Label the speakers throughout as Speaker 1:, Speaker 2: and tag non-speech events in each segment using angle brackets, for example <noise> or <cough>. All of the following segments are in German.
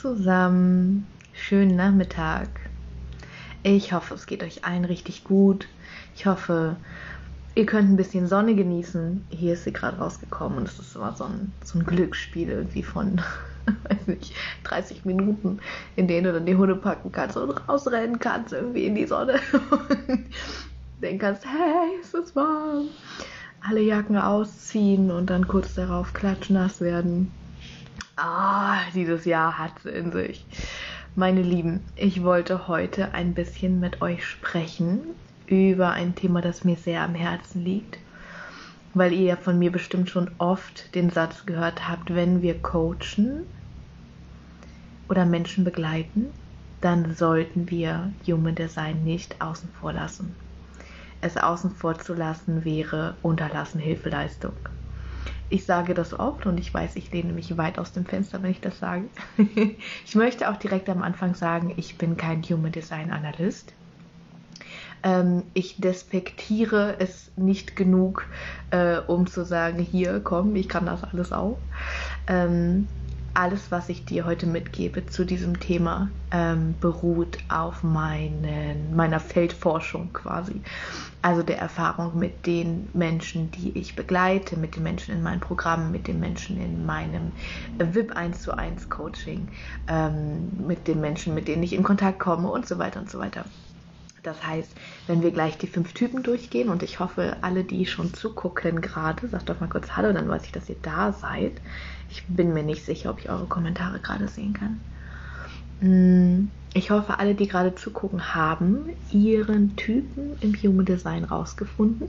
Speaker 1: zusammen, schönen Nachmittag. Ich hoffe, es geht euch allen richtig gut. Ich hoffe, ihr könnt ein bisschen Sonne genießen. Hier ist sie gerade rausgekommen und es ist immer so ein, so ein Glücksspiel irgendwie von, <laughs> weiß nicht, 30 Minuten, in denen du dann die Hunde packen kannst und rausrennen kannst irgendwie in die Sonne <laughs> und denken kannst, hey, es ist warm. Alle Jacken ausziehen und dann kurz darauf klatschnass werden. Ah, dieses Jahr hat es in sich. Meine Lieben, ich wollte heute ein bisschen mit euch sprechen über ein Thema, das mir sehr am Herzen liegt, weil ihr ja von mir bestimmt schon oft den Satz gehört habt, wenn wir coachen oder Menschen begleiten, dann sollten wir Human Design nicht außen vor lassen. Es außen vor zu lassen wäre unterlassen Hilfeleistung. Ich sage das oft und ich weiß, ich lehne mich weit aus dem Fenster, wenn ich das sage. <laughs> ich möchte auch direkt am Anfang sagen, ich bin kein Human Design Analyst. Ähm, ich despektiere es nicht genug, äh, um zu sagen, hier, komm, ich kann das alles auch. Ähm, alles, was ich dir heute mitgebe zu diesem Thema, ähm, beruht auf meinen, meiner Feldforschung quasi. Also der Erfahrung mit den Menschen, die ich begleite, mit den Menschen in meinem Programm, mit den Menschen in meinem VIP 1 zu 1 Coaching, ähm, mit den Menschen, mit denen ich in Kontakt komme und so weiter und so weiter. Das heißt, wenn wir gleich die fünf Typen durchgehen und ich hoffe, alle, die schon zugucken gerade, sagt doch mal kurz Hallo, dann weiß ich, dass ihr da seid. Ich bin mir nicht sicher, ob ich eure Kommentare gerade sehen kann. Mm, ich hoffe, alle, die gerade zugucken, haben ihren Typen im Human Design rausgefunden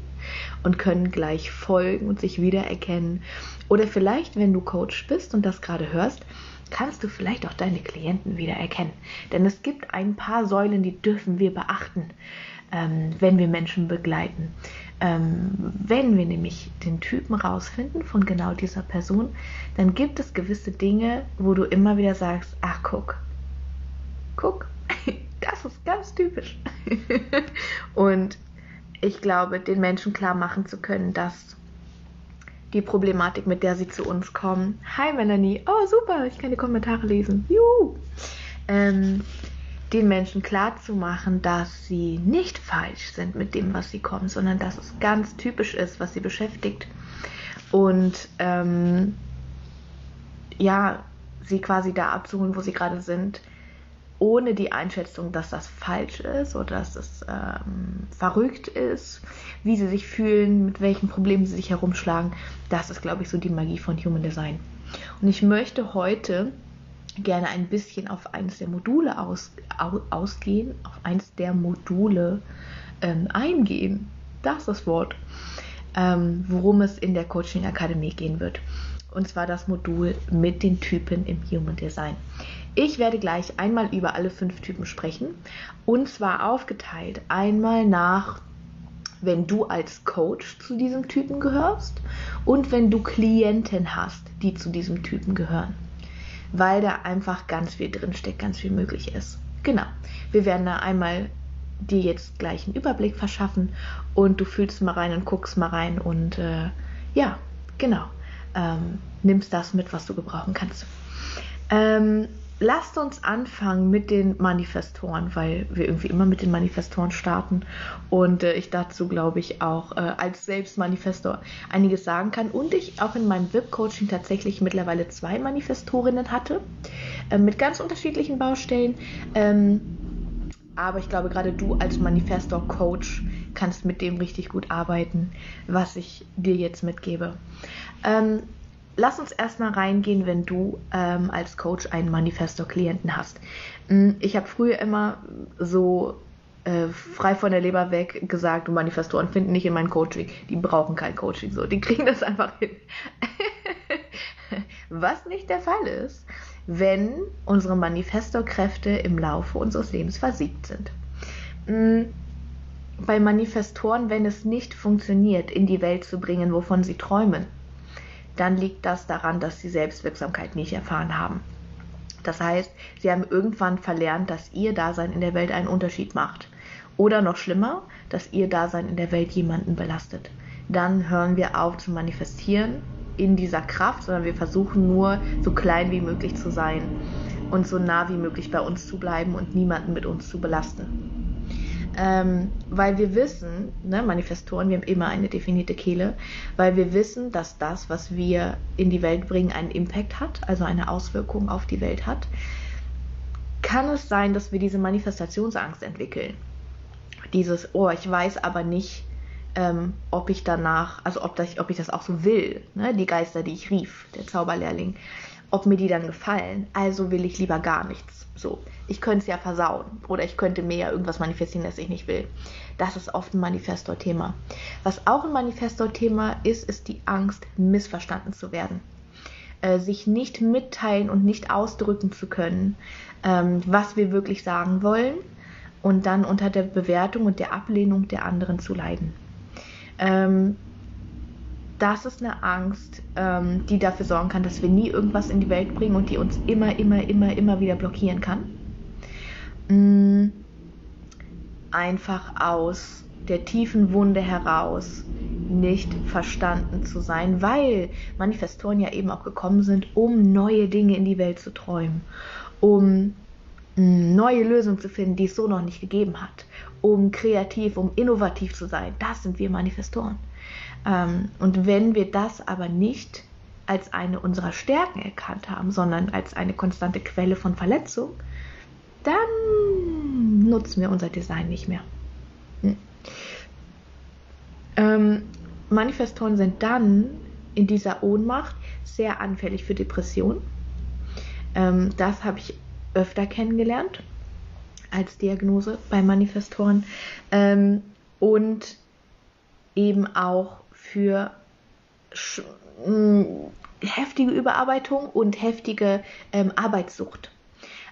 Speaker 1: und können gleich folgen und sich wiedererkennen. Oder vielleicht, wenn du Coach bist und das gerade hörst, kannst du vielleicht auch deine Klienten wiedererkennen. Denn es gibt ein paar Säulen, die dürfen wir beachten, ähm, wenn wir Menschen begleiten. Ähm, wenn wir nämlich den Typen rausfinden von genau dieser Person, dann gibt es gewisse Dinge, wo du immer wieder sagst, ach guck, guck, <laughs> das ist ganz typisch. <laughs> Und ich glaube, den Menschen klar machen zu können, dass die Problematik, mit der sie zu uns kommen. Hi Melanie, oh super, ich kann die Kommentare lesen. Juhu. Ähm, den Menschen klar zu machen, dass sie nicht falsch sind mit dem, was sie kommen, sondern dass es ganz typisch ist, was sie beschäftigt. Und ähm, ja, sie quasi da abzuholen, wo sie gerade sind, ohne die Einschätzung, dass das falsch ist oder dass es ähm, verrückt ist, wie sie sich fühlen, mit welchen Problemen sie sich herumschlagen. Das ist, glaube ich, so die Magie von Human Design. Und ich möchte heute gerne ein bisschen auf eines der Module aus, aus, ausgehen, auf eines der Module ähm, eingehen. Das ist das Wort, ähm, worum es in der Coaching Akademie gehen wird. Und zwar das Modul mit den Typen im Human Design. Ich werde gleich einmal über alle fünf Typen sprechen und zwar aufgeteilt einmal nach, wenn du als Coach zu diesem Typen gehörst und wenn du Klienten hast, die zu diesem Typen gehören, weil da einfach ganz viel drinsteckt, ganz viel möglich ist. Genau, wir werden da einmal dir jetzt gleich einen Überblick verschaffen und du fühlst mal rein und guckst mal rein und äh, ja, genau, ähm, nimmst das mit, was du gebrauchen kannst. Ähm, lasst uns anfangen mit den Manifestoren, weil wir irgendwie immer mit den Manifestoren starten und äh, ich dazu, glaube ich, auch äh, als Selbstmanifestor einiges sagen kann und ich auch in meinem VIP-Coaching tatsächlich mittlerweile zwei Manifestorinnen hatte, äh, mit ganz unterschiedlichen Baustellen. Ähm, aber ich glaube, gerade du als Manifestor-Coach kannst mit dem richtig gut arbeiten, was ich dir jetzt mitgebe. Ähm, lass uns erstmal reingehen, wenn du ähm, als Coach einen Manifestor-Klienten hast. Mm, ich habe früher immer so äh, frei von der Leber weg gesagt, Manifestoren finden nicht in mein Coaching. Die brauchen kein Coaching so. Die kriegen das einfach hin. <laughs> Was nicht der Fall ist, wenn unsere Manifestorkräfte im Laufe unseres Lebens versiegt sind. Mm, bei Manifestoren, wenn es nicht funktioniert, in die Welt zu bringen, wovon sie träumen, dann liegt das daran, dass sie Selbstwirksamkeit nicht erfahren haben. Das heißt, sie haben irgendwann verlernt, dass ihr Dasein in der Welt einen Unterschied macht. Oder noch schlimmer, dass ihr Dasein in der Welt jemanden belastet. Dann hören wir auf zu manifestieren in dieser Kraft, sondern wir versuchen nur so klein wie möglich zu sein und so nah wie möglich bei uns zu bleiben und niemanden mit uns zu belasten. Ähm, weil wir wissen, ne, Manifestoren, wir haben immer eine definierte Kehle, weil wir wissen, dass das, was wir in die Welt bringen, einen Impact hat, also eine Auswirkung auf die Welt hat, kann es sein, dass wir diese Manifestationsangst entwickeln. Dieses, oh, ich weiß aber nicht, ähm, ob ich danach, also ob, das, ob ich das auch so will, ne? die Geister, die ich rief, der Zauberlehrling, ob mir die dann gefallen. Also will ich lieber gar nichts. So, ich könnte es ja versauen oder ich könnte mir ja irgendwas manifestieren, das ich nicht will. Das ist oft ein Manifestor-Thema. Was auch ein Manifestor-Thema ist, ist die Angst, missverstanden zu werden. Äh, sich nicht mitteilen und nicht ausdrücken zu können, ähm, was wir wirklich sagen wollen und dann unter der Bewertung und der Ablehnung der anderen zu leiden. Ähm, das ist eine Angst, ähm, die dafür sorgen kann, dass wir nie irgendwas in die Welt bringen und die uns immer, immer, immer, immer wieder blockieren kann. Mhm. Einfach aus der tiefen Wunde heraus nicht verstanden zu sein, weil Manifestoren ja eben auch gekommen sind, um neue Dinge in die Welt zu träumen, um mm, neue Lösungen zu finden, die es so noch nicht gegeben hat, um kreativ, um innovativ zu sein. Das sind wir Manifestoren. Ähm, und wenn wir das aber nicht als eine unserer Stärken erkannt haben, sondern als eine konstante Quelle von Verletzung, dann nutzen wir unser Design nicht mehr. Hm. Ähm, Manifestoren sind dann in dieser Ohnmacht sehr anfällig für Depressionen. Ähm, das habe ich öfter kennengelernt als Diagnose bei Manifestoren. Ähm, und eben auch für heftige Überarbeitung und heftige ähm, Arbeitssucht.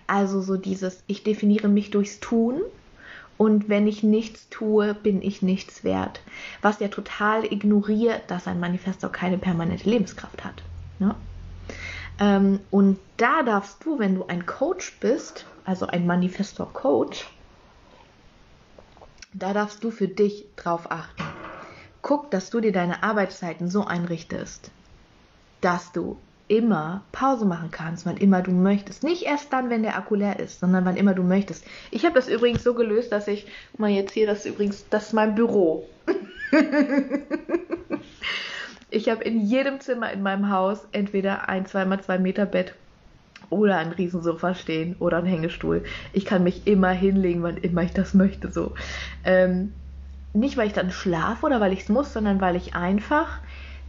Speaker 1: Also so dieses, ich definiere mich durchs Tun und wenn ich nichts tue, bin ich nichts wert. Was ja total ignoriert, dass ein Manifestor keine permanente Lebenskraft hat. Ne? Ähm, und da darfst du, wenn du ein Coach bist, also ein Manifestor-Coach, da darfst du für dich drauf achten guck, dass du dir deine Arbeitszeiten so einrichtest, dass du immer Pause machen kannst, wann immer du möchtest. Nicht erst dann, wenn der Akku leer ist, sondern wann immer du möchtest. Ich habe das übrigens so gelöst, dass ich, mal jetzt hier, das ist übrigens, das ist mein Büro. <laughs> ich habe in jedem Zimmer in meinem Haus entweder ein 2x2 Meter Bett oder ein Riesensofa stehen oder ein Hängestuhl. Ich kann mich immer hinlegen, wann immer ich das möchte, so. Ähm, nicht, weil ich dann schlafe oder weil ich es muss, sondern weil ich einfach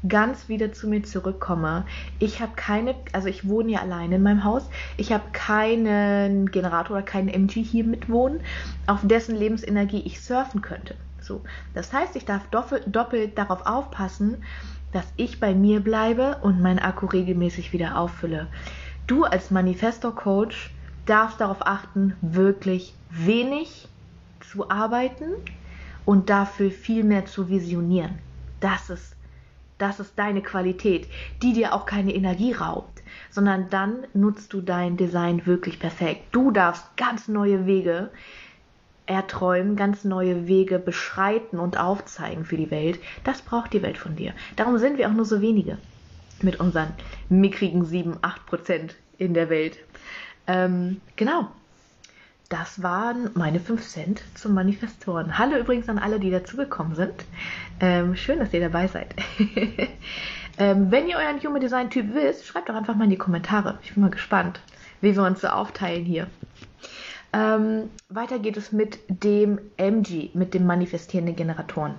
Speaker 1: ganz wieder zu mir zurückkomme. Ich habe keine, also ich wohne ja alleine in meinem Haus. Ich habe keinen Generator oder keinen MG hier mitwohnen, auf dessen Lebensenergie ich surfen könnte. So, das heißt, ich darf doppelt, doppelt darauf aufpassen, dass ich bei mir bleibe und meinen Akku regelmäßig wieder auffülle. Du als Manifestor-Coach darfst darauf achten, wirklich wenig zu arbeiten und dafür viel mehr zu visionieren. Das ist, das ist deine Qualität, die dir auch keine Energie raubt, sondern dann nutzt du dein Design wirklich perfekt. Du darfst ganz neue Wege erträumen, ganz neue Wege beschreiten und aufzeigen für die Welt. Das braucht die Welt von dir. Darum sind wir auch nur so wenige mit unseren mickrigen 7, 8 Prozent in der Welt. Ähm, genau das waren meine 5 Cent zum Manifestoren. Hallo übrigens an alle, die dazugekommen sind. Ähm, schön, dass ihr dabei seid. <laughs> ähm, wenn ihr euren Human Design Typ wisst, schreibt doch einfach mal in die Kommentare. Ich bin mal gespannt, wie wir uns so aufteilen hier. Ähm, weiter geht es mit dem MG, mit dem manifestierenden Generatoren.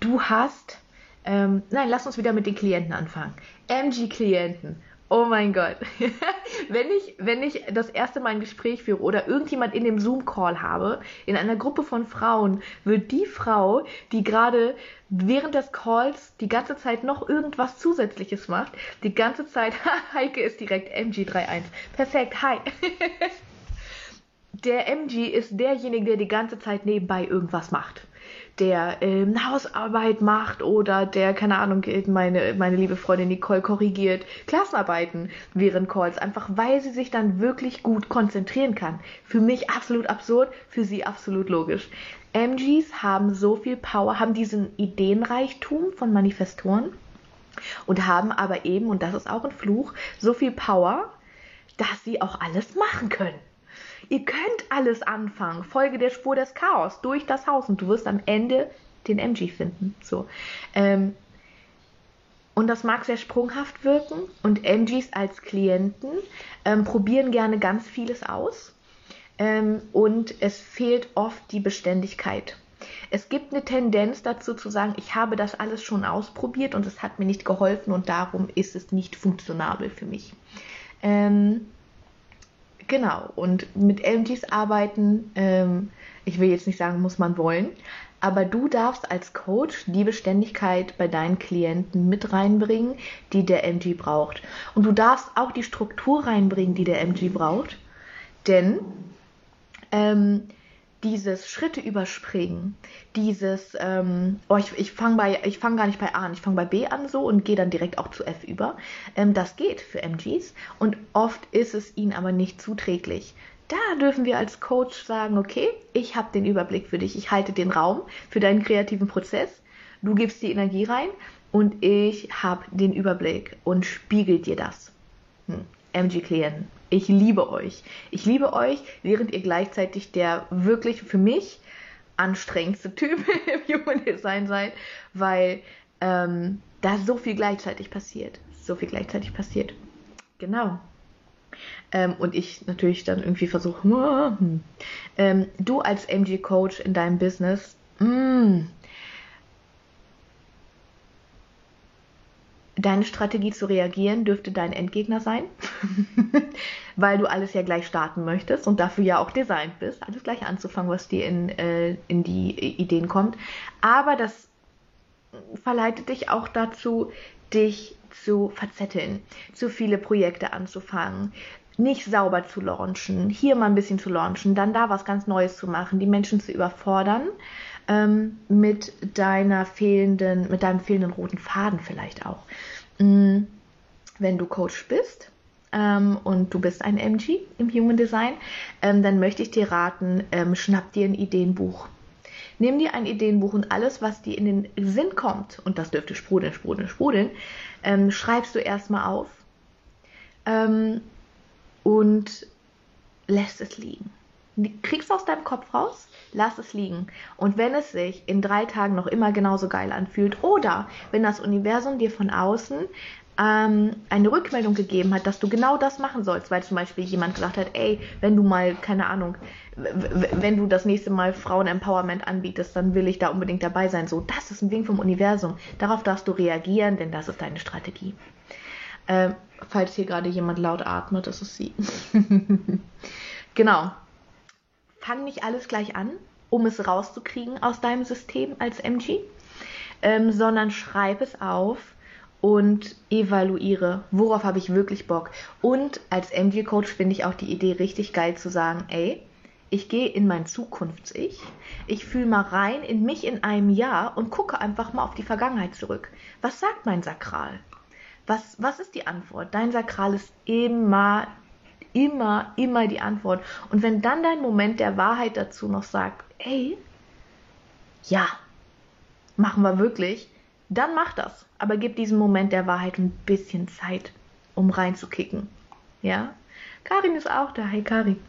Speaker 1: Du hast, ähm, nein, lass uns wieder mit den Klienten anfangen. MG-Klienten. Oh mein Gott. <laughs> wenn, ich, wenn ich das erste Mal ein Gespräch führe oder irgendjemand in dem Zoom-Call habe, in einer Gruppe von Frauen, wird die Frau, die gerade während des Calls die ganze Zeit noch irgendwas Zusätzliches macht, die ganze Zeit, <laughs> Heike ist direkt MG31. Perfekt, hi. <laughs> der MG ist derjenige, der die ganze Zeit nebenbei irgendwas macht der ähm, Hausarbeit macht oder der, keine Ahnung, meine, meine liebe Freundin Nicole korrigiert Klassenarbeiten während Calls, einfach weil sie sich dann wirklich gut konzentrieren kann. Für mich absolut absurd, für sie absolut logisch. MGs haben so viel Power, haben diesen Ideenreichtum von Manifestoren und haben aber eben, und das ist auch ein Fluch, so viel Power, dass sie auch alles machen können. Ihr könnt alles anfangen. Folge der Spur des Chaos durch das Haus und du wirst am Ende den MG finden. So. Ähm, und das mag sehr sprunghaft wirken und MGs als Klienten ähm, probieren gerne ganz vieles aus ähm, und es fehlt oft die Beständigkeit. Es gibt eine Tendenz dazu zu sagen, ich habe das alles schon ausprobiert und es hat mir nicht geholfen und darum ist es nicht funktionabel für mich. Ähm, genau, und mit MGs arbeiten, ähm, ich will jetzt nicht sagen, muss man wollen, aber du darfst als Coach die Beständigkeit bei deinen Klienten mit reinbringen, die der MG braucht. Und du darfst auch die Struktur reinbringen, die der MG braucht. Denn ähm, dieses Schritte überspringen, dieses, ähm, oh, ich, ich fange fange gar nicht bei A an, ich fange bei B an so und gehe dann direkt auch zu F über. Ähm, das geht für MGs und oft ist es ihnen aber nicht zuträglich da dürfen wir als Coach sagen, okay, ich habe den Überblick für dich, ich halte den Raum für deinen kreativen Prozess, du gibst die Energie rein und ich habe den Überblick und spiegel dir das. Hm. MG-Klienten, ich liebe euch. Ich liebe euch, während ihr gleichzeitig der wirklich für mich anstrengendste Typ <laughs> im Human Design seid, weil ähm, da so viel gleichzeitig passiert. So viel gleichzeitig passiert. Genau. Ähm, und ich natürlich dann irgendwie versuche, hm. ähm, du als MG-Coach in deinem Business, mm, deine Strategie zu reagieren dürfte dein Endgegner sein, <laughs> weil du alles ja gleich starten möchtest und dafür ja auch designt bist, alles gleich anzufangen, was dir in, äh, in die Ideen kommt. Aber das verleitet dich auch dazu, dich zu verzetteln, zu viele Projekte anzufangen, nicht sauber zu launchen, hier mal ein bisschen zu launchen, dann da was ganz Neues zu machen, die Menschen zu überfordern ähm, mit deiner fehlenden, mit deinem fehlenden roten Faden vielleicht auch. Mhm. Wenn du Coach bist ähm, und du bist ein MG im Human Design, ähm, dann möchte ich dir raten, ähm, schnapp dir ein Ideenbuch. Nimm dir ein Ideenbuch und alles, was dir in den Sinn kommt, und das dürfte sprudeln, sprudeln, sprudeln, ähm, schreibst du erstmal auf ähm, und lässt es liegen. Kriegst aus deinem Kopf raus, lass es liegen. Und wenn es sich in drei Tagen noch immer genauso geil anfühlt oder wenn das Universum dir von außen ähm, eine Rückmeldung gegeben hat, dass du genau das machen sollst, weil zum Beispiel jemand gesagt hat, ey, wenn du mal, keine Ahnung, wenn du das nächste Mal Frauen-Empowerment anbietest, dann will ich da unbedingt dabei sein. So, das ist ein Wink vom Universum. Darauf darfst du reagieren, denn das ist deine Strategie. Ähm, falls hier gerade jemand laut atmet, das ist sie. <laughs> genau. Fang nicht alles gleich an, um es rauszukriegen aus deinem System als MG, ähm, sondern schreib es auf und evaluiere, worauf habe ich wirklich Bock. Und als MG-Coach finde ich auch die Idee richtig geil zu sagen, ey, ich gehe in mein Zukunfts-Ich, ich fühle mal rein in mich in einem Jahr und gucke einfach mal auf die Vergangenheit zurück. Was sagt mein Sakral? Was, was ist die Antwort? Dein Sakral ist immer, immer, immer die Antwort. Und wenn dann dein Moment der Wahrheit dazu noch sagt, ey, ja, machen wir wirklich, dann mach das. Aber gib diesem Moment der Wahrheit ein bisschen Zeit, um reinzukicken. Ja? Karin ist auch da. Hey Karin.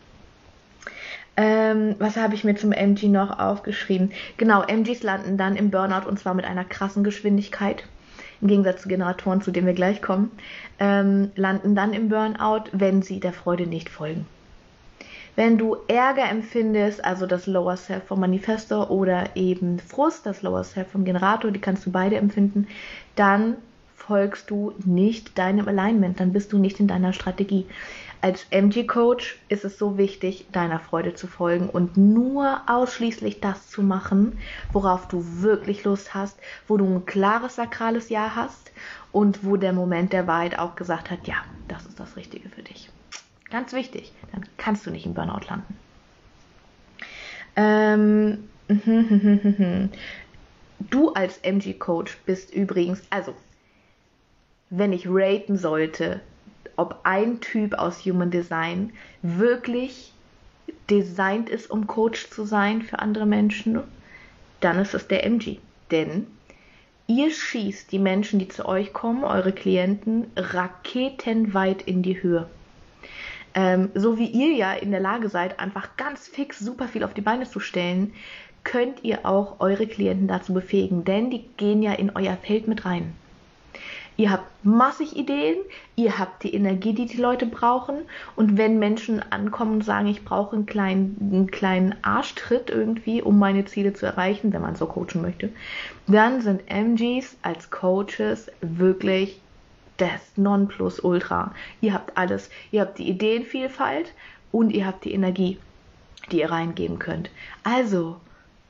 Speaker 1: Ähm, was habe ich mir zum MG noch aufgeschrieben? Genau, MGs landen dann im Burnout und zwar mit einer krassen Geschwindigkeit im Gegensatz zu Generatoren, zu denen wir gleich kommen, ähm, landen dann im Burnout, wenn sie der Freude nicht folgen. Wenn du Ärger empfindest, also das Lower Self vom Manifestor oder eben Frust, das Lower Self vom Generator, die kannst du beide empfinden, dann folgst du nicht deinem Alignment, dann bist du nicht in deiner Strategie. Als MG-Coach ist es so wichtig, deiner Freude zu folgen und nur ausschließlich das zu machen, worauf du wirklich Lust hast, wo du ein klares sakrales Ja hast und wo der Moment der Wahrheit auch gesagt hat, ja, das ist das Richtige für dich. Ganz wichtig, dann kannst du nicht im Burnout landen. Ähm, <laughs> du als MG-Coach bist übrigens, also wenn ich raten sollte, ob ein Typ aus Human Design wirklich designt ist, um Coach zu sein für andere Menschen, dann ist es der MG. Denn ihr schießt die Menschen, die zu euch kommen, eure Klienten, raketenweit in die Höhe. Ähm, so wie ihr ja in der Lage seid, einfach ganz fix super viel auf die Beine zu stellen, könnt ihr auch eure Klienten dazu befähigen, denn die gehen ja in euer Feld mit rein. Ihr habt massig Ideen, ihr habt die Energie, die die Leute brauchen. Und wenn Menschen ankommen und sagen, ich brauche einen kleinen, einen kleinen Arschtritt irgendwie, um meine Ziele zu erreichen, wenn man so coachen möchte, dann sind MGs als Coaches wirklich das Nonplusultra. Ihr habt alles. Ihr habt die Ideenvielfalt und ihr habt die Energie, die ihr reingeben könnt. Also,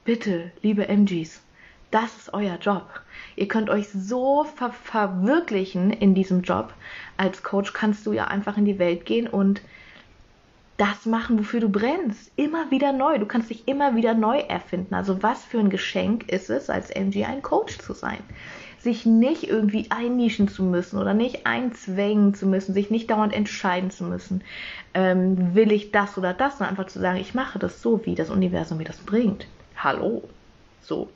Speaker 1: bitte, liebe MGs, das ist euer Job. Ihr könnt euch so ver verwirklichen in diesem Job. Als Coach kannst du ja einfach in die Welt gehen und das machen, wofür du brennst. Immer wieder neu. Du kannst dich immer wieder neu erfinden. Also was für ein Geschenk ist es, als MG ein Coach zu sein? Sich nicht irgendwie einnischen zu müssen oder nicht einzwängen zu müssen, sich nicht dauernd entscheiden zu müssen. Ähm, will ich das oder das? Sondern einfach zu sagen, ich mache das so, wie das Universum mir das bringt. Hallo. So.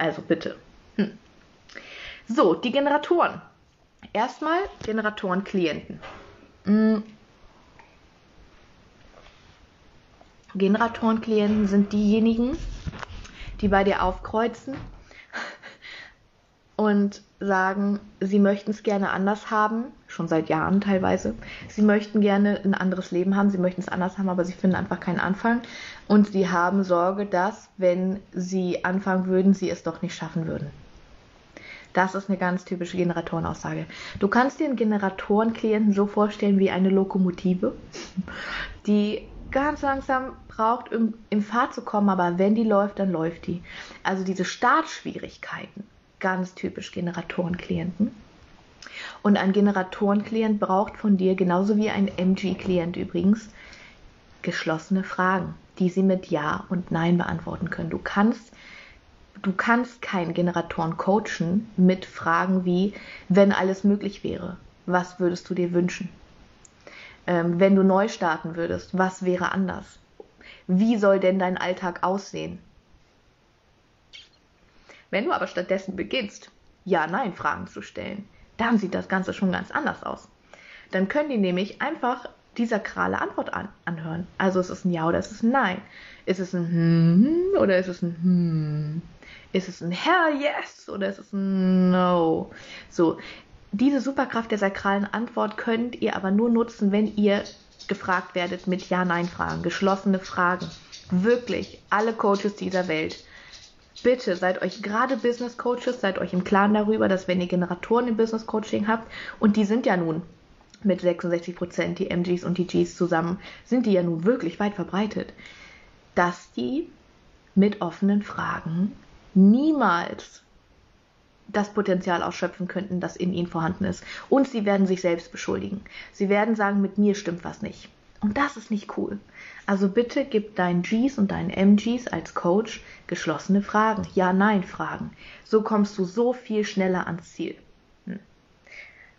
Speaker 1: Also bitte. Hm. So, die Generatoren. Erstmal Generatoren-Klienten. Hm. Generatoren-Klienten sind diejenigen, die bei dir aufkreuzen <laughs> und sagen, sie möchten es gerne anders haben, schon seit Jahren teilweise. Sie möchten gerne ein anderes Leben haben, sie möchten es anders haben, aber sie finden einfach keinen Anfang. Und sie haben Sorge, dass, wenn sie anfangen würden, sie es doch nicht schaffen würden. Das ist eine ganz typische Generatorenaussage. Du kannst dir einen Generatorenklienten so vorstellen wie eine Lokomotive, <laughs> die ganz langsam braucht, um in Fahrt zu kommen, aber wenn die läuft, dann läuft die. Also diese Startschwierigkeiten, ganz typisch Generatorenklienten. Und ein Generatorenklient braucht von dir, genauso wie ein MG-Klient übrigens, geschlossene Fragen, die sie mit Ja und Nein beantworten können. Du kannst, du kannst keinen Generatoren coachen mit Fragen wie, wenn alles möglich wäre, was würdest du dir wünschen? Ähm, wenn du neu starten würdest, was wäre anders? Wie soll denn dein Alltag aussehen? Wenn du aber stattdessen beginnst, Ja-Nein-Fragen zu stellen, dann sieht das Ganze schon ganz anders aus. Dann können die nämlich einfach die sakrale Antwort an, anhören. Also ist es ein Ja oder ist es ein Nein? Ist es ein Hm oder ist es ein Hm? Ist es ein Hell Yes oder ist es ein No? So, diese Superkraft der sakralen Antwort könnt ihr aber nur nutzen, wenn ihr gefragt werdet mit Ja-Nein-Fragen, geschlossene Fragen. Wirklich, alle Coaches dieser Welt bitte seid euch gerade Business Coaches, seid euch im Klaren darüber, dass wenn ihr Generatoren im Business Coaching habt, und die sind ja nun mit 66 Prozent, die MGs und die Gs zusammen, sind die ja nun wirklich weit verbreitet, dass die mit offenen Fragen niemals das Potenzial ausschöpfen könnten, das in ihnen vorhanden ist. Und sie werden sich selbst beschuldigen. Sie werden sagen, mit mir stimmt was nicht. Und das ist nicht cool. Also bitte gib deinen Gs und deinen MGs als Coach geschlossene Fragen, Ja-Nein-Fragen. So kommst du so viel schneller ans Ziel. Hm.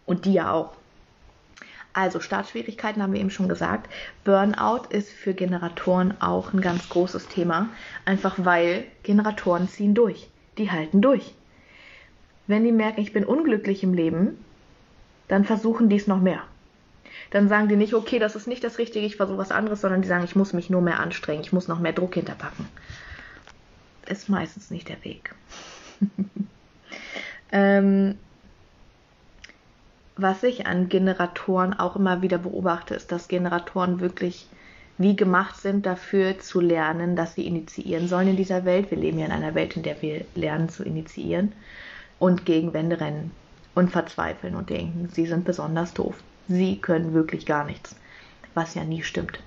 Speaker 1: Und die ja auch. Also Startschwierigkeiten haben wir eben schon gesagt. Burnout ist für Generatoren auch ein ganz großes Thema, einfach weil Generatoren ziehen durch. Die halten durch. Wenn die merken, ich bin unglücklich im Leben, dann versuchen die es noch mehr dann sagen die nicht, okay, das ist nicht das Richtige, ich versuche was anderes, sondern die sagen, ich muss mich nur mehr anstrengen, ich muss noch mehr Druck hinterpacken. Ist meistens nicht der Weg. <laughs> ähm, was ich an Generatoren auch immer wieder beobachte, ist, dass Generatoren wirklich wie gemacht sind, dafür zu lernen, dass sie initiieren sollen in dieser Welt. Wir leben ja in einer Welt, in der wir lernen zu initiieren und gegen Wände rennen und verzweifeln und denken, sie sind besonders doof sie können wirklich gar nichts, was ja nie stimmt.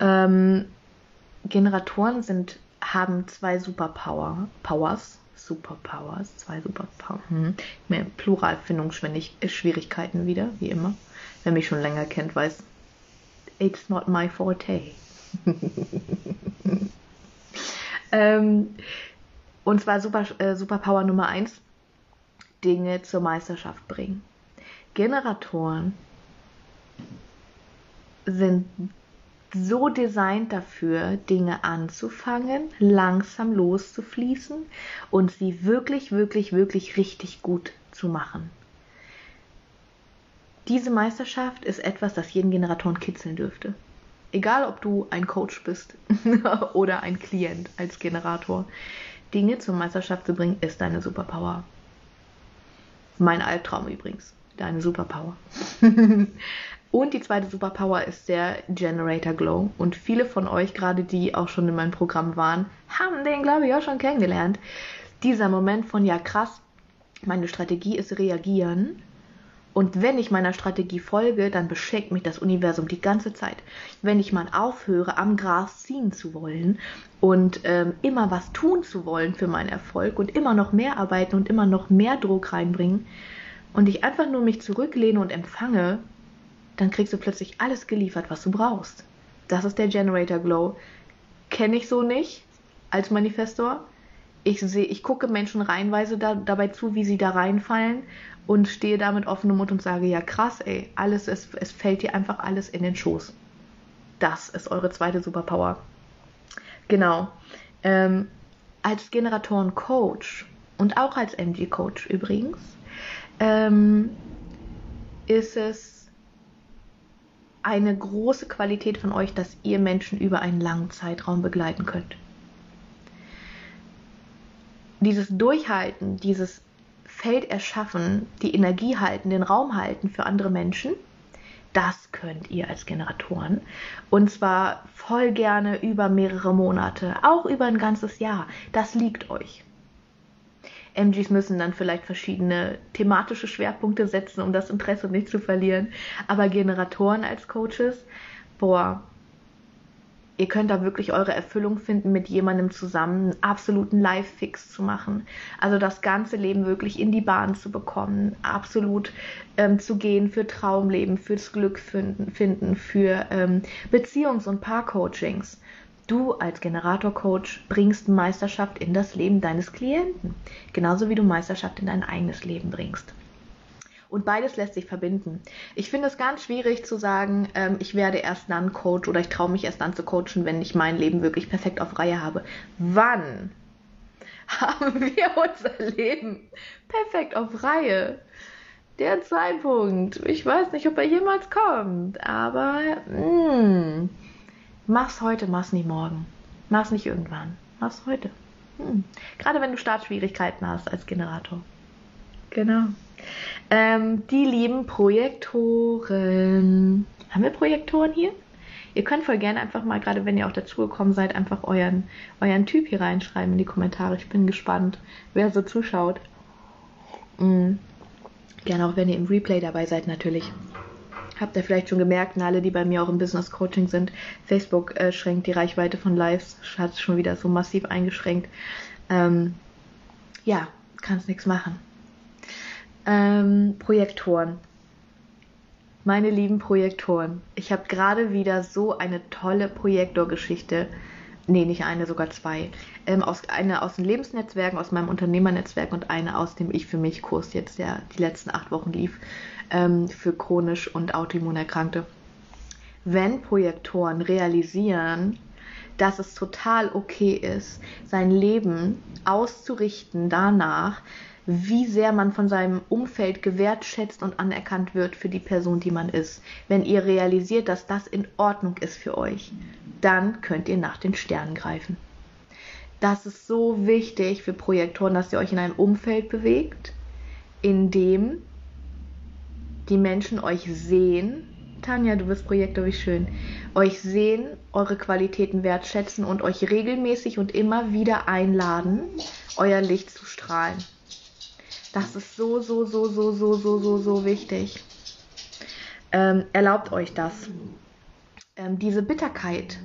Speaker 1: Ähm, Generatoren sind, haben zwei Superpower, Powers, Superpowers, zwei Superpowers, hm. Pluralfindungsschwierigkeiten wieder, wie immer. Wer mich schon länger kennt, weiß, it's not my forte. <laughs> ähm, und zwar Super, äh, Superpower Nummer eins: Dinge zur Meisterschaft bringen. Generatoren sind so designt dafür, Dinge anzufangen, langsam loszufließen und sie wirklich, wirklich, wirklich richtig gut zu machen. Diese Meisterschaft ist etwas, das jeden Generatoren kitzeln dürfte. Egal, ob du ein Coach bist <laughs> oder ein Klient als Generator. Dinge zur Meisterschaft zu bringen, ist deine Superpower. Mein Albtraum übrigens. Deine Superpower. <laughs> Und die zweite Superpower ist der Generator Glow. Und viele von euch, gerade die auch schon in meinem Programm waren, haben den, glaube ich, auch schon kennengelernt. Dieser Moment von, ja krass, meine Strategie ist reagieren. Und wenn ich meiner Strategie folge, dann beschenkt mich das Universum die ganze Zeit. Wenn ich mal aufhöre, am Gras ziehen zu wollen und ähm, immer was tun zu wollen für meinen Erfolg und immer noch mehr arbeiten und immer noch mehr Druck reinbringen und ich einfach nur mich zurücklehne und empfange, dann kriegst du plötzlich alles geliefert, was du brauchst. Das ist der Generator Glow. Kenne ich so nicht als Manifestor. Ich sehe, ich gucke Menschen reihenweise da, dabei zu, wie sie da reinfallen und stehe da mit offenem Mund und sage, ja krass, ey, alles ist, es fällt dir einfach alles in den Schoß. Das ist eure zweite Superpower. Genau. Ähm, als Generatoren-Coach und auch als MG-Coach übrigens, ähm, ist es eine große Qualität von euch, dass ihr Menschen über einen langen Zeitraum begleiten könnt. Dieses Durchhalten, dieses Feld erschaffen, die Energie halten, den Raum halten für andere Menschen, das könnt ihr als Generatoren. Und zwar voll gerne über mehrere Monate, auch über ein ganzes Jahr. Das liegt euch. MGs müssen dann vielleicht verschiedene thematische Schwerpunkte setzen, um das Interesse nicht zu verlieren. Aber Generatoren als Coaches, boah, ihr könnt da wirklich eure Erfüllung finden, mit jemandem zusammen einen absoluten Live-Fix zu machen. Also das ganze Leben wirklich in die Bahn zu bekommen, absolut ähm, zu gehen für Traumleben, fürs Glück finden, für ähm, Beziehungs- und Paar-Coachings. Du als Generator-Coach bringst Meisterschaft in das Leben deines Klienten, genauso wie du Meisterschaft in dein eigenes Leben bringst. Und beides lässt sich verbinden. Ich finde es ganz schwierig zu sagen, ähm, ich werde erst dann Coach oder ich traue mich erst dann zu coachen, wenn ich mein Leben wirklich perfekt auf Reihe habe. Wann <laughs> haben wir unser Leben perfekt auf Reihe? Der Zeitpunkt, ich weiß nicht, ob er jemals kommt, aber mh, mm, Mach's heute, mach's nicht morgen. Mach's nicht irgendwann. Mach's heute. Hm. Gerade wenn du Startschwierigkeiten hast als Generator. Genau. Ähm, die lieben Projektoren. Haben wir Projektoren hier? Ihr könnt voll gerne einfach mal, gerade wenn ihr auch dazugekommen seid, einfach euren, euren Typ hier reinschreiben in die Kommentare. Ich bin gespannt, wer so zuschaut. Mhm. Gerne auch, wenn ihr im Replay dabei seid, natürlich. Habt ihr vielleicht schon gemerkt, alle, die bei mir auch im Business Coaching sind, Facebook äh, schränkt die Reichweite von Lives, hat schon wieder so massiv eingeschränkt. Ähm, ja, kannst nichts machen. Ähm, Projektoren. Meine lieben Projektoren. Ich habe gerade wieder so eine tolle Projektorgeschichte. Nee, nicht eine, sogar zwei. Ähm, aus, eine aus den Lebensnetzwerken, aus meinem Unternehmernetzwerk und eine aus dem Ich für mich Kurs jetzt, der die letzten acht Wochen lief ähm, für chronisch und autoimmunerkrankte. Wenn Projektoren realisieren, dass es total okay ist, sein Leben auszurichten danach, wie sehr man von seinem Umfeld gewertschätzt und anerkannt wird für die Person, die man ist. Wenn ihr realisiert, dass das in Ordnung ist für euch, dann könnt ihr nach den Sternen greifen. Das ist so wichtig für Projektoren, dass ihr euch in einem Umfeld bewegt, in dem die Menschen euch sehen, Tanja, du bist Projektor, wie schön, euch sehen, eure Qualitäten wertschätzen und euch regelmäßig und immer wieder einladen, euer Licht zu strahlen. Das ist so, so, so, so, so, so, so, so wichtig. Ähm, erlaubt euch das. Ähm, diese Bitterkeit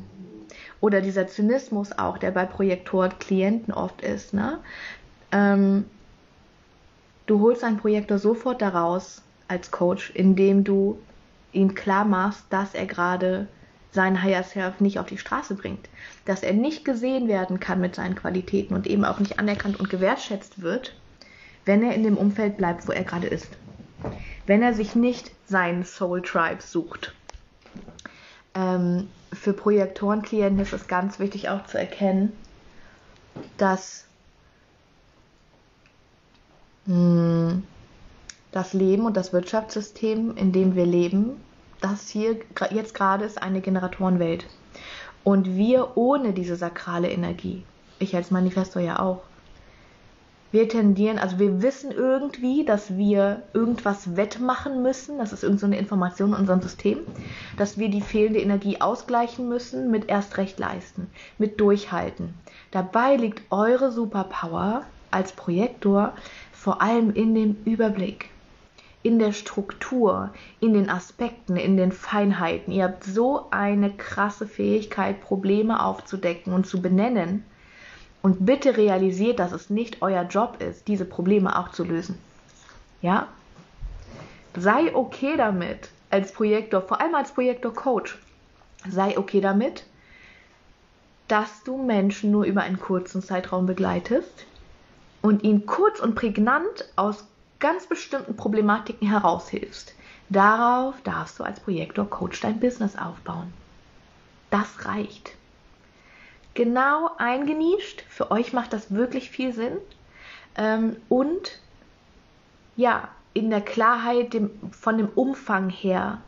Speaker 1: oder dieser Zynismus auch, der bei Projektor-Klienten oft ist, ne? Ähm, du holst einen Projektor sofort daraus, als Coach, indem du ihm klar machst, dass er gerade sein Higher Self nicht auf die Straße bringt, dass er nicht gesehen werden kann mit seinen Qualitäten und eben auch nicht anerkannt und gewertschätzt wird, wenn er in dem Umfeld bleibt, wo er gerade ist. Wenn er sich nicht seinen Soul Tribe sucht. Ähm, für Projektorenklienten ist es ganz wichtig auch zu erkennen, dass mh, hm, das Leben und das Wirtschaftssystem, in dem wir leben, das hier jetzt gerade ist eine Generatorenwelt. Und wir ohne diese sakrale Energie, ich als Manifestor ja auch, wir tendieren, also wir wissen irgendwie, dass wir irgendwas wettmachen müssen, das ist irgendeine so Information in unserem System, dass wir die fehlende Energie ausgleichen müssen mit erst recht leisten, mit durchhalten. Dabei liegt eure Superpower als Projektor vor allem in dem Überblick, in der Struktur, in den Aspekten, in den Feinheiten. Ihr habt so eine krasse Fähigkeit, Probleme aufzudecken und zu benennen und bitte realisiert, dass es nicht euer Job ist, diese Probleme auch zu lösen. Ja? Sei okay damit als Projektor, vor allem als Projektor-Coach. Sei okay damit, dass du Menschen nur über einen kurzen Zeitraum begleitest und ihnen kurz und prägnant aus ganz bestimmten Problematiken heraushilfst. Darauf darfst du als Projektor-Coach dein Business aufbauen. Das reicht genau eingenischt. Für euch macht das wirklich viel Sinn. Ähm, und ja, in der Klarheit dem, von dem Umfang her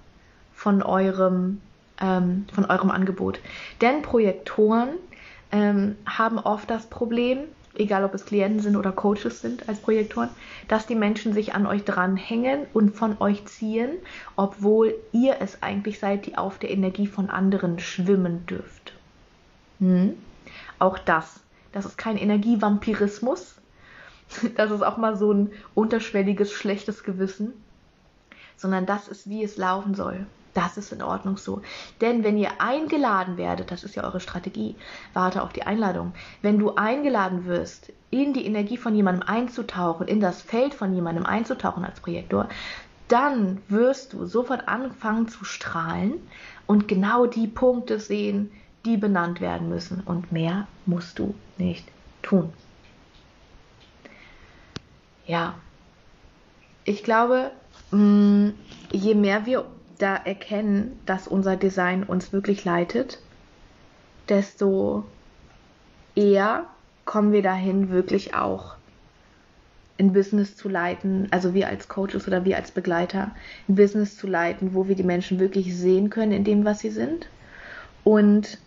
Speaker 1: von eurem, ähm, von eurem Angebot. Denn Projektoren ähm, haben oft das Problem, egal ob es Klienten sind oder Coaches sind als Projektoren, dass die Menschen sich an euch dranhängen und von euch ziehen, obwohl ihr es eigentlich seid, die auf der Energie von anderen schwimmen dürft. Hm? Auch das. Das ist kein Energievampirismus. <laughs> Das ist auch mal so ein unterschwelliges, schlechtes Gewissen. Sondern das ist, wie es laufen soll. Das ist in Ordnung so. Denn wenn ihr eingeladen werdet, das ist ja eure Strategie, warte auf die Einladung. Wenn du eingeladen wirst, in die Energie von jemandem einzutauchen, in das Feld von jemandem einzutauchen als Projektor, dann wirst du sofort anfangen zu strahlen und genau die Punkte sehen, die benannt werden müssen. Und mehr musst du nicht tun. Ja, ich glaube, mm, je mehr wir da erkennen, dass unser Design uns wirklich leitet, desto eher kommen wir dahin, wirklich auch ein Business zu leiten, also wir als Coaches oder wir als Begleiter, ein Business zu leiten, wo wir die Menschen wirklich sehen können in dem, was sie sind und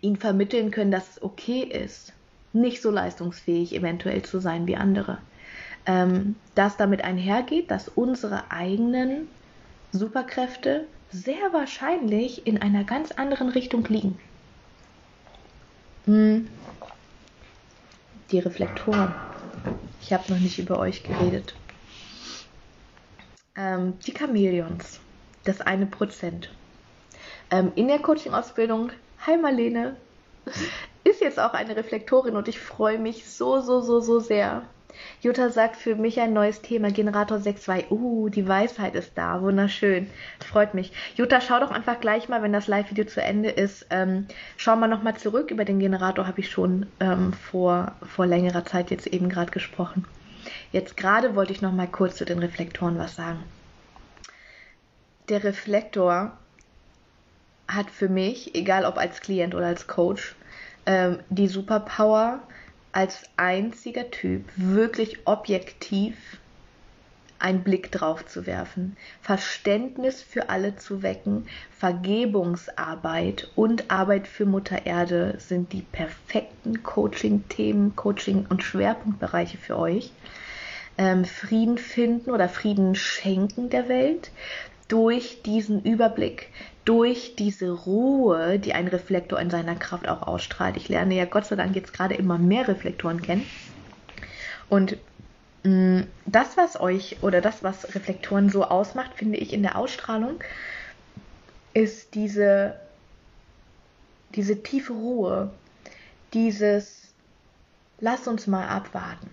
Speaker 1: ihnen vermitteln können, dass es okay ist, nicht so leistungsfähig eventuell zu sein wie andere. Ähm, dass damit einhergeht, dass unsere eigenen Superkräfte sehr wahrscheinlich in einer ganz anderen Richtung liegen. Hm. Die Reflektoren. Ich habe noch nicht über euch geredet. Ähm, die Chamäleons. Das eine Prozent. Ähm, in der Coaching-Ausbildung Hi Marlene. <laughs> Ist jetzt auch eine Reflektorin und ich freue mich so, so, so, so sehr. Jutta sagt für mich ein neues Thema, Generator 6.2. Uh, die Weisheit ist da, wunderschön. Freut mich. Jutta, schau doch einfach gleich mal, wenn das Live-Video zu Ende ist. Ähm, schau mal nochmal zurück. Über den Generator habe ich schon ähm, vor, vor längerer Zeit jetzt eben gerade gesprochen. Jetzt gerade wollte ich nochmal kurz zu den Reflektoren was sagen. Der Reflektor hat für mich, egal ob als Klient oder als Coach, ähm, die Superpower, als einziger Typ wirklich objektiv einen Blick drauf zu werfen, Verständnis für alle zu wecken, Vergebungsarbeit und Arbeit für Mutter Erde sind die perfekten Coaching-Themen, Coaching- und Schwerpunktbereiche für euch. Ähm, Frieden finden oder Frieden schenken der Welt durch diesen Überblick, durch diese Ruhe, die ein Reflektor in seiner Kraft auch ausstrahlt. Ich lerne ja Gott sei Dank jetzt gerade immer mehr Reflektoren kennen. Und mh, mm, das, was euch oder das, was Reflektoren so ausmacht, finde ich in der Ausstrahlung, ist diese, diese tiefe Ruhe, dieses Lass uns mal abwarten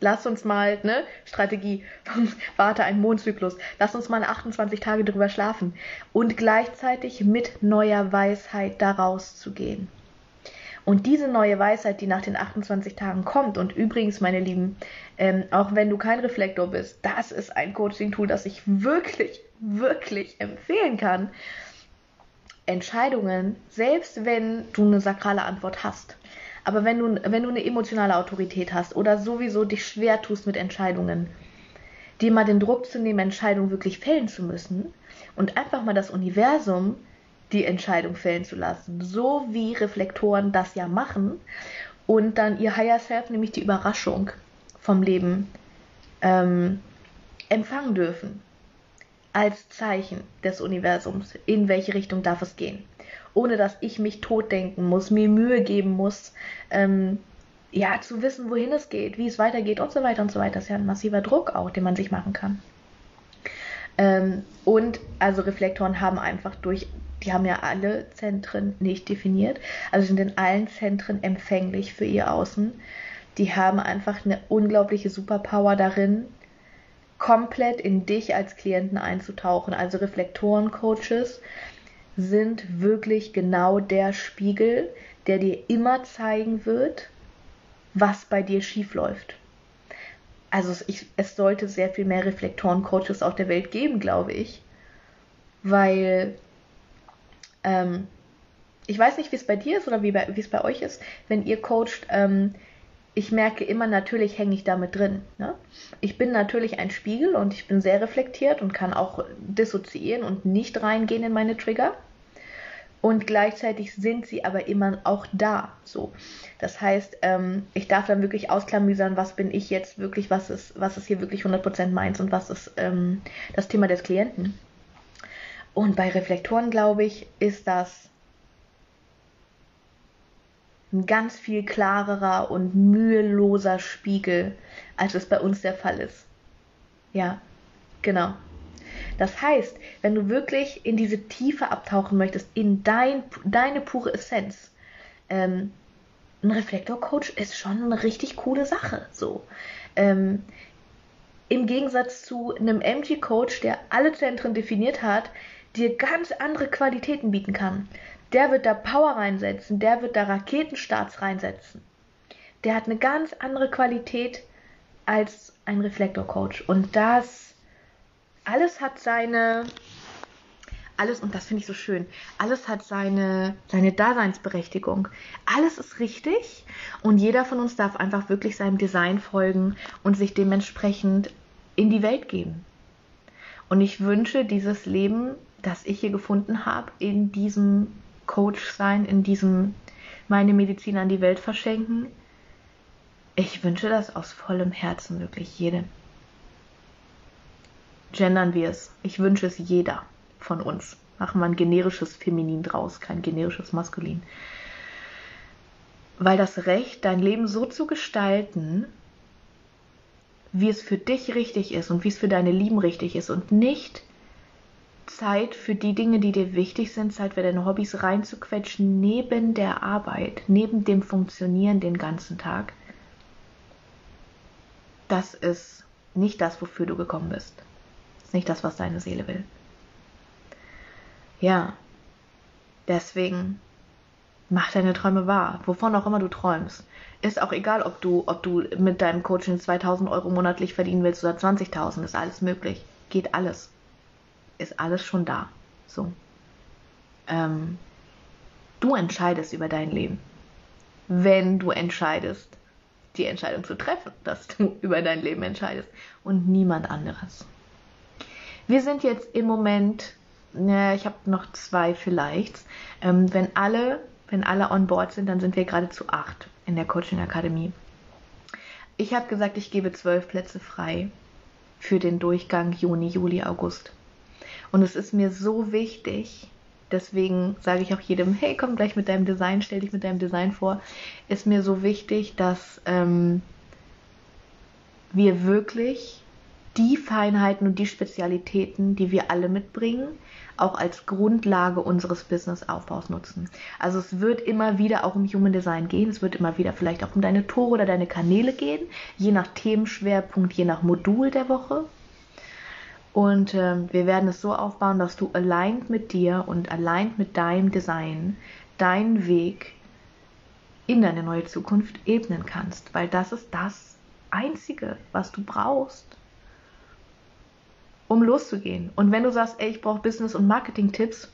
Speaker 1: lass uns mal, ne, Strategie, <laughs> warte einen Mondzyklus, lass uns mal 28 Tage drüber schlafen und gleichzeitig mit neuer Weisheit daraus zu gehen. Und diese neue Weisheit, die nach den 28 Tagen kommt, und übrigens, meine Lieben, ähm, auch wenn du kein Reflektor bist, das ist ein Coaching-Tool, das ich wirklich, wirklich empfehlen kann. Entscheidungen, selbst wenn du eine sakrale Antwort hast, aber wenn du, wenn du eine emotionale Autorität hast oder sowieso dich schwer tust mit Entscheidungen, dir mal den Druck zu nehmen, Entscheidungen wirklich fällen zu müssen und einfach mal das Universum die Entscheidung fällen zu lassen, so wie Reflektoren das ja machen und dann ihr Higher Self, nämlich die Überraschung vom Leben, ähm, empfangen dürfen als Zeichen des Universums, in welche Richtung darf es gehen, ohne dass ich mich totdenken muss, mir Mühe geben muss, ähm, ja, zu wissen, wohin es geht, wie es weitergeht und so weiter und so weiter. Das ist ja ein massiver Druck auch, den man sich machen kann. Ähm, und also Reflektoren haben einfach durch, die haben ja alle Zentren nicht definiert, also sind in allen Zentren empfänglich für ihr Außen. Die haben einfach eine unglaubliche Superpower darin, komplett in dich als Klienten einzutauchen. Also Reflektoren-Coaches sind wirklich genau der Spiegel, der dir immer zeigen wird, was bei dir schief läuft. Also ich, es sollte sehr viel mehr Reflektoren-Coaches auf der Welt geben, glaube ich. Weil ähm, ich weiß nicht, wie es bei dir ist oder wie, wie es bei euch ist, wenn ihr coacht. Ähm, ich merke immer, natürlich hänge ich damit drin. Ne? Ich bin natürlich ein Spiegel und ich bin sehr reflektiert und kann auch dissoziieren und nicht reingehen in meine Trigger. Und gleichzeitig sind sie aber immer auch da. So. Das heißt, ähm, ich darf dann wirklich ausklamüsern, was bin ich jetzt wirklich, was ist, was ist hier wirklich 100% meins und was ist ähm, das Thema des Klienten. Und bei Reflektoren, glaube ich, ist das ein ganz viel klarerer und müheloser Spiegel, als es bei uns der Fall ist. Ja, genau. Das heißt, wenn du wirklich in diese Tiefe abtauchen möchtest, in dein, deine pure Essenz, ähm, ein Reflektorcoach ist schon eine richtig coole Sache. So. Ähm, Im Gegensatz zu einem MG-Coach, der alle Zentren definiert hat, dir ganz andere Qualitäten bieten kann. Der wird da Power reinsetzen, der wird da Raketenstarts reinsetzen. Der hat eine ganz andere Qualität als ein Reflektorcoach. Und das alles hat seine alles, und das finde ich so schön, alles hat seine, seine Daseinsberechtigung. Alles ist richtig und jeder von uns darf einfach wirklich seinem Design folgen und sich dementsprechend in die Welt geben. Und ich wünsche dieses Leben, das ich hier gefunden habe, in diesem Coach sein, in diesem meine Medizin an die Welt verschenken. Ich wünsche das aus vollem Herzen wirklich jedem. Gendern wir es. Ich wünsche es jeder von uns. Machen wir ein generisches Feminin draus, kein generisches Maskulin. Weil das Recht, dein Leben so zu gestalten, wie es für dich richtig ist und wie es für deine Lieben richtig ist und nicht Zeit für die Dinge, die dir wichtig sind, Zeit für deine Hobbys reinzuquetschen, neben der Arbeit, neben dem Funktionieren den ganzen Tag. Das ist nicht das, wofür du gekommen bist. Das ist nicht das, was deine Seele will. Ja, deswegen mach deine Träume wahr, wovon auch immer du träumst. Ist auch egal, ob du, ob du mit deinem Coaching 2000 Euro monatlich verdienen willst oder 20.000, ist alles möglich. Geht alles ist alles schon da. So. Ähm, du entscheidest über dein Leben. Wenn du entscheidest, die Entscheidung zu treffen, <laughs> dass du über dein Leben entscheidest und niemand anderes. Wir sind jetzt im Moment, ne, ich habe noch zwei vielleicht. Ähm, wenn alle, wenn alle on board sind, dann sind wir gerade zu acht in der Coaching Akademie. Ich habe gesagt, ich gebe zwölf Plätze frei für den Durchgang Juni, Juli, August. Und es ist mir so wichtig, deswegen sage ich auch jedem, hey, komm gleich mit deinem Design, stell dich mit deinem Design vor, ist mir so wichtig, dass ähm, wir wirklich die Feinheiten und die Spezialitäten, die wir alle mitbringen, auch als Grundlage unseres Businessaufbaus nutzen. Also es wird immer wieder auch um Human Design gehen, es wird immer wieder vielleicht auch um deine Tore oder deine Kanäle gehen, je nach Themenschwerpunkt, je nach Modul der Woche. Und äh, wir werden es so aufbauen, dass du allein mit dir und allein mit deinem Design deinen Weg in deine neue Zukunft ebnen kannst, weil das ist das Einzige, was du brauchst, um loszugehen. Und wenn du sagst, ey, ich brauche Business- und Marketing-Tipps,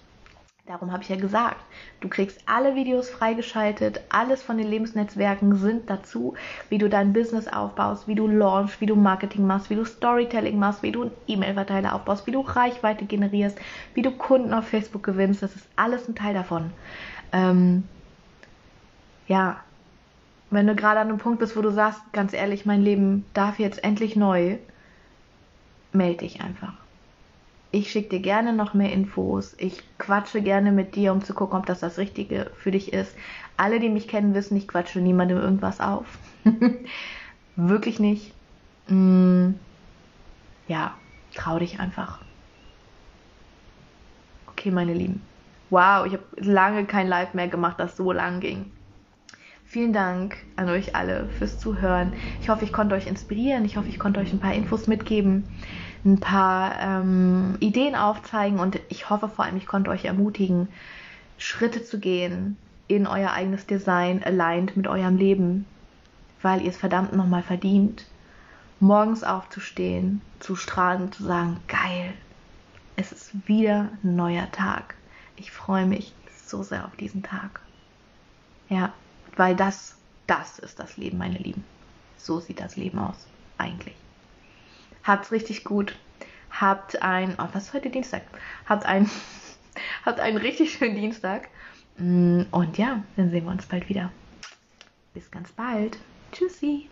Speaker 1: Darum habe ich ja gesagt, du kriegst alle Videos freigeschaltet, alles von den Lebensnetzwerken sind dazu, wie du dein Business aufbaust, wie du launch, wie du Marketing machst, wie du Storytelling machst, wie du einen E-Mail-Verteiler aufbaust, wie du Reichweite generierst, wie du Kunden auf Facebook gewinnst. Das ist alles ein Teil davon. Ähm, ja, wenn du gerade an einem Punkt bist, wo du sagst, ganz ehrlich, mein Leben darf jetzt endlich neu, melde dich einfach. Ich schicke dir gerne noch mehr Infos. Ich quatsche gerne mit dir, um zu gucken, ob das das Richtige für dich ist. Alle, die mich kennen, wissen, ich quatsche niemandem irgendwas auf. <laughs> Wirklich nicht. Mm, ja, trau dich einfach. Okay, meine Lieben. Wow, ich habe lange kein Live mehr gemacht, das so lang ging. Vielen Dank an euch alle fürs Zuhören. Ich hoffe, ich konnte euch inspirieren. Ich hoffe, ich konnte euch ein paar Infos mitgeben ein paar ähm, Ideen aufzeigen und ich hoffe vor allem, ich konnte euch ermutigen, Schritte zu gehen in euer eigenes Design, aligned mit eurem Leben, weil ihr es verdammt nochmal verdient, morgens aufzustehen, zu strahlen, zu sagen, geil, es ist wieder ein neuer Tag. Ich freue mich so sehr auf diesen Tag. Ja, weil das, das ist das Leben, meine Lieben. So sieht das Leben aus, eigentlich. Habt's richtig gut. Habt ein, oh, was ist heute Dienstag? Habt ein, <laughs> habt einen richtig schönen Dienstag. Mm, und ja, dann sehen wir uns bald wieder. Bis ganz bald. Tschüssi.